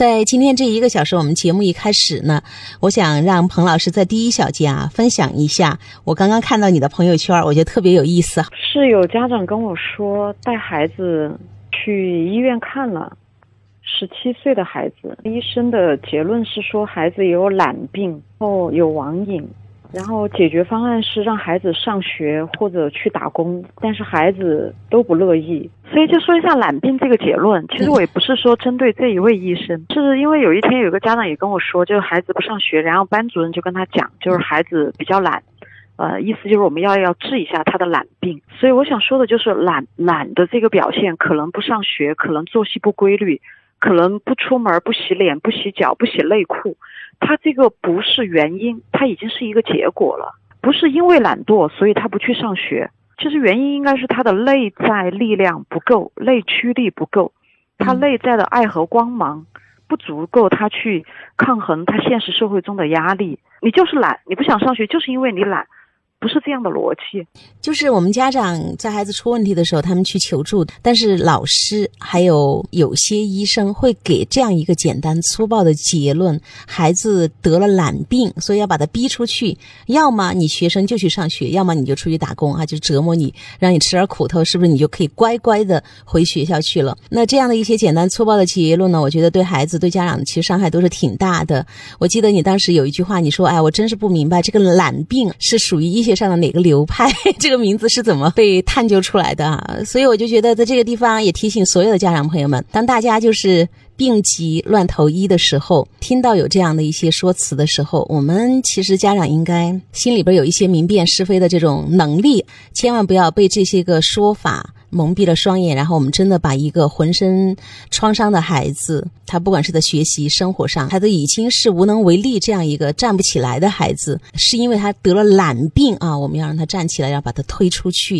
在今天这一个小时，我们节目一开始呢，我想让彭老师在第一小节啊分享一下。我刚刚看到你的朋友圈，我觉得特别有意思。是有家长跟我说，带孩子去医院看了，十七岁的孩子，医生的结论是说孩子有懒病，哦，有网瘾。然后解决方案是让孩子上学或者去打工，但是孩子都不乐意，所以就说一下懒病这个结论。其实我也不是说针对这一位医生，是因为有一天有个家长也跟我说，就是孩子不上学，然后班主任就跟他讲，就是孩子比较懒，呃，意思就是我们要要治一下他的懒病。所以我想说的就是懒懒的这个表现，可能不上学，可能作息不规律，可能不出门、不洗脸、不洗脚、不洗内裤。他这个不是原因，他已经是一个结果了。不是因为懒惰，所以他不去上学。其实原因应该是他的内在力量不够，内驱力不够，他内在的爱和光芒不足够，他去抗衡他现实社会中的压力。你就是懒，你不想上学，就是因为你懒。不是这样的逻辑，就是我们家长在孩子出问题的时候，他们去求助，但是老师还有有些医生会给这样一个简单粗暴的结论：孩子得了懒病，所以要把他逼出去。要么你学生就去上学，要么你就出去打工啊，就折磨你，让你吃点苦头，是不是你就可以乖乖的回学校去了？那这样的一些简单粗暴的结论呢，我觉得对孩子、对家长其实伤害都是挺大的。我记得你当时有一句话，你说：“哎，我真是不明白，这个懒病是属于医学。”上的哪个流派？这个名字是怎么被探究出来的啊？所以我就觉得，在这个地方也提醒所有的家长朋友们：当大家就是病急乱投医的时候，听到有这样的一些说辞的时候，我们其实家长应该心里边有一些明辨是非的这种能力，千万不要被这些个说法。蒙蔽了双眼，然后我们真的把一个浑身创伤的孩子，他不管是在学习、生活上，他都已经是无能为力这样一个站不起来的孩子，是因为他得了懒病啊！我们要让他站起来，要把他推出去。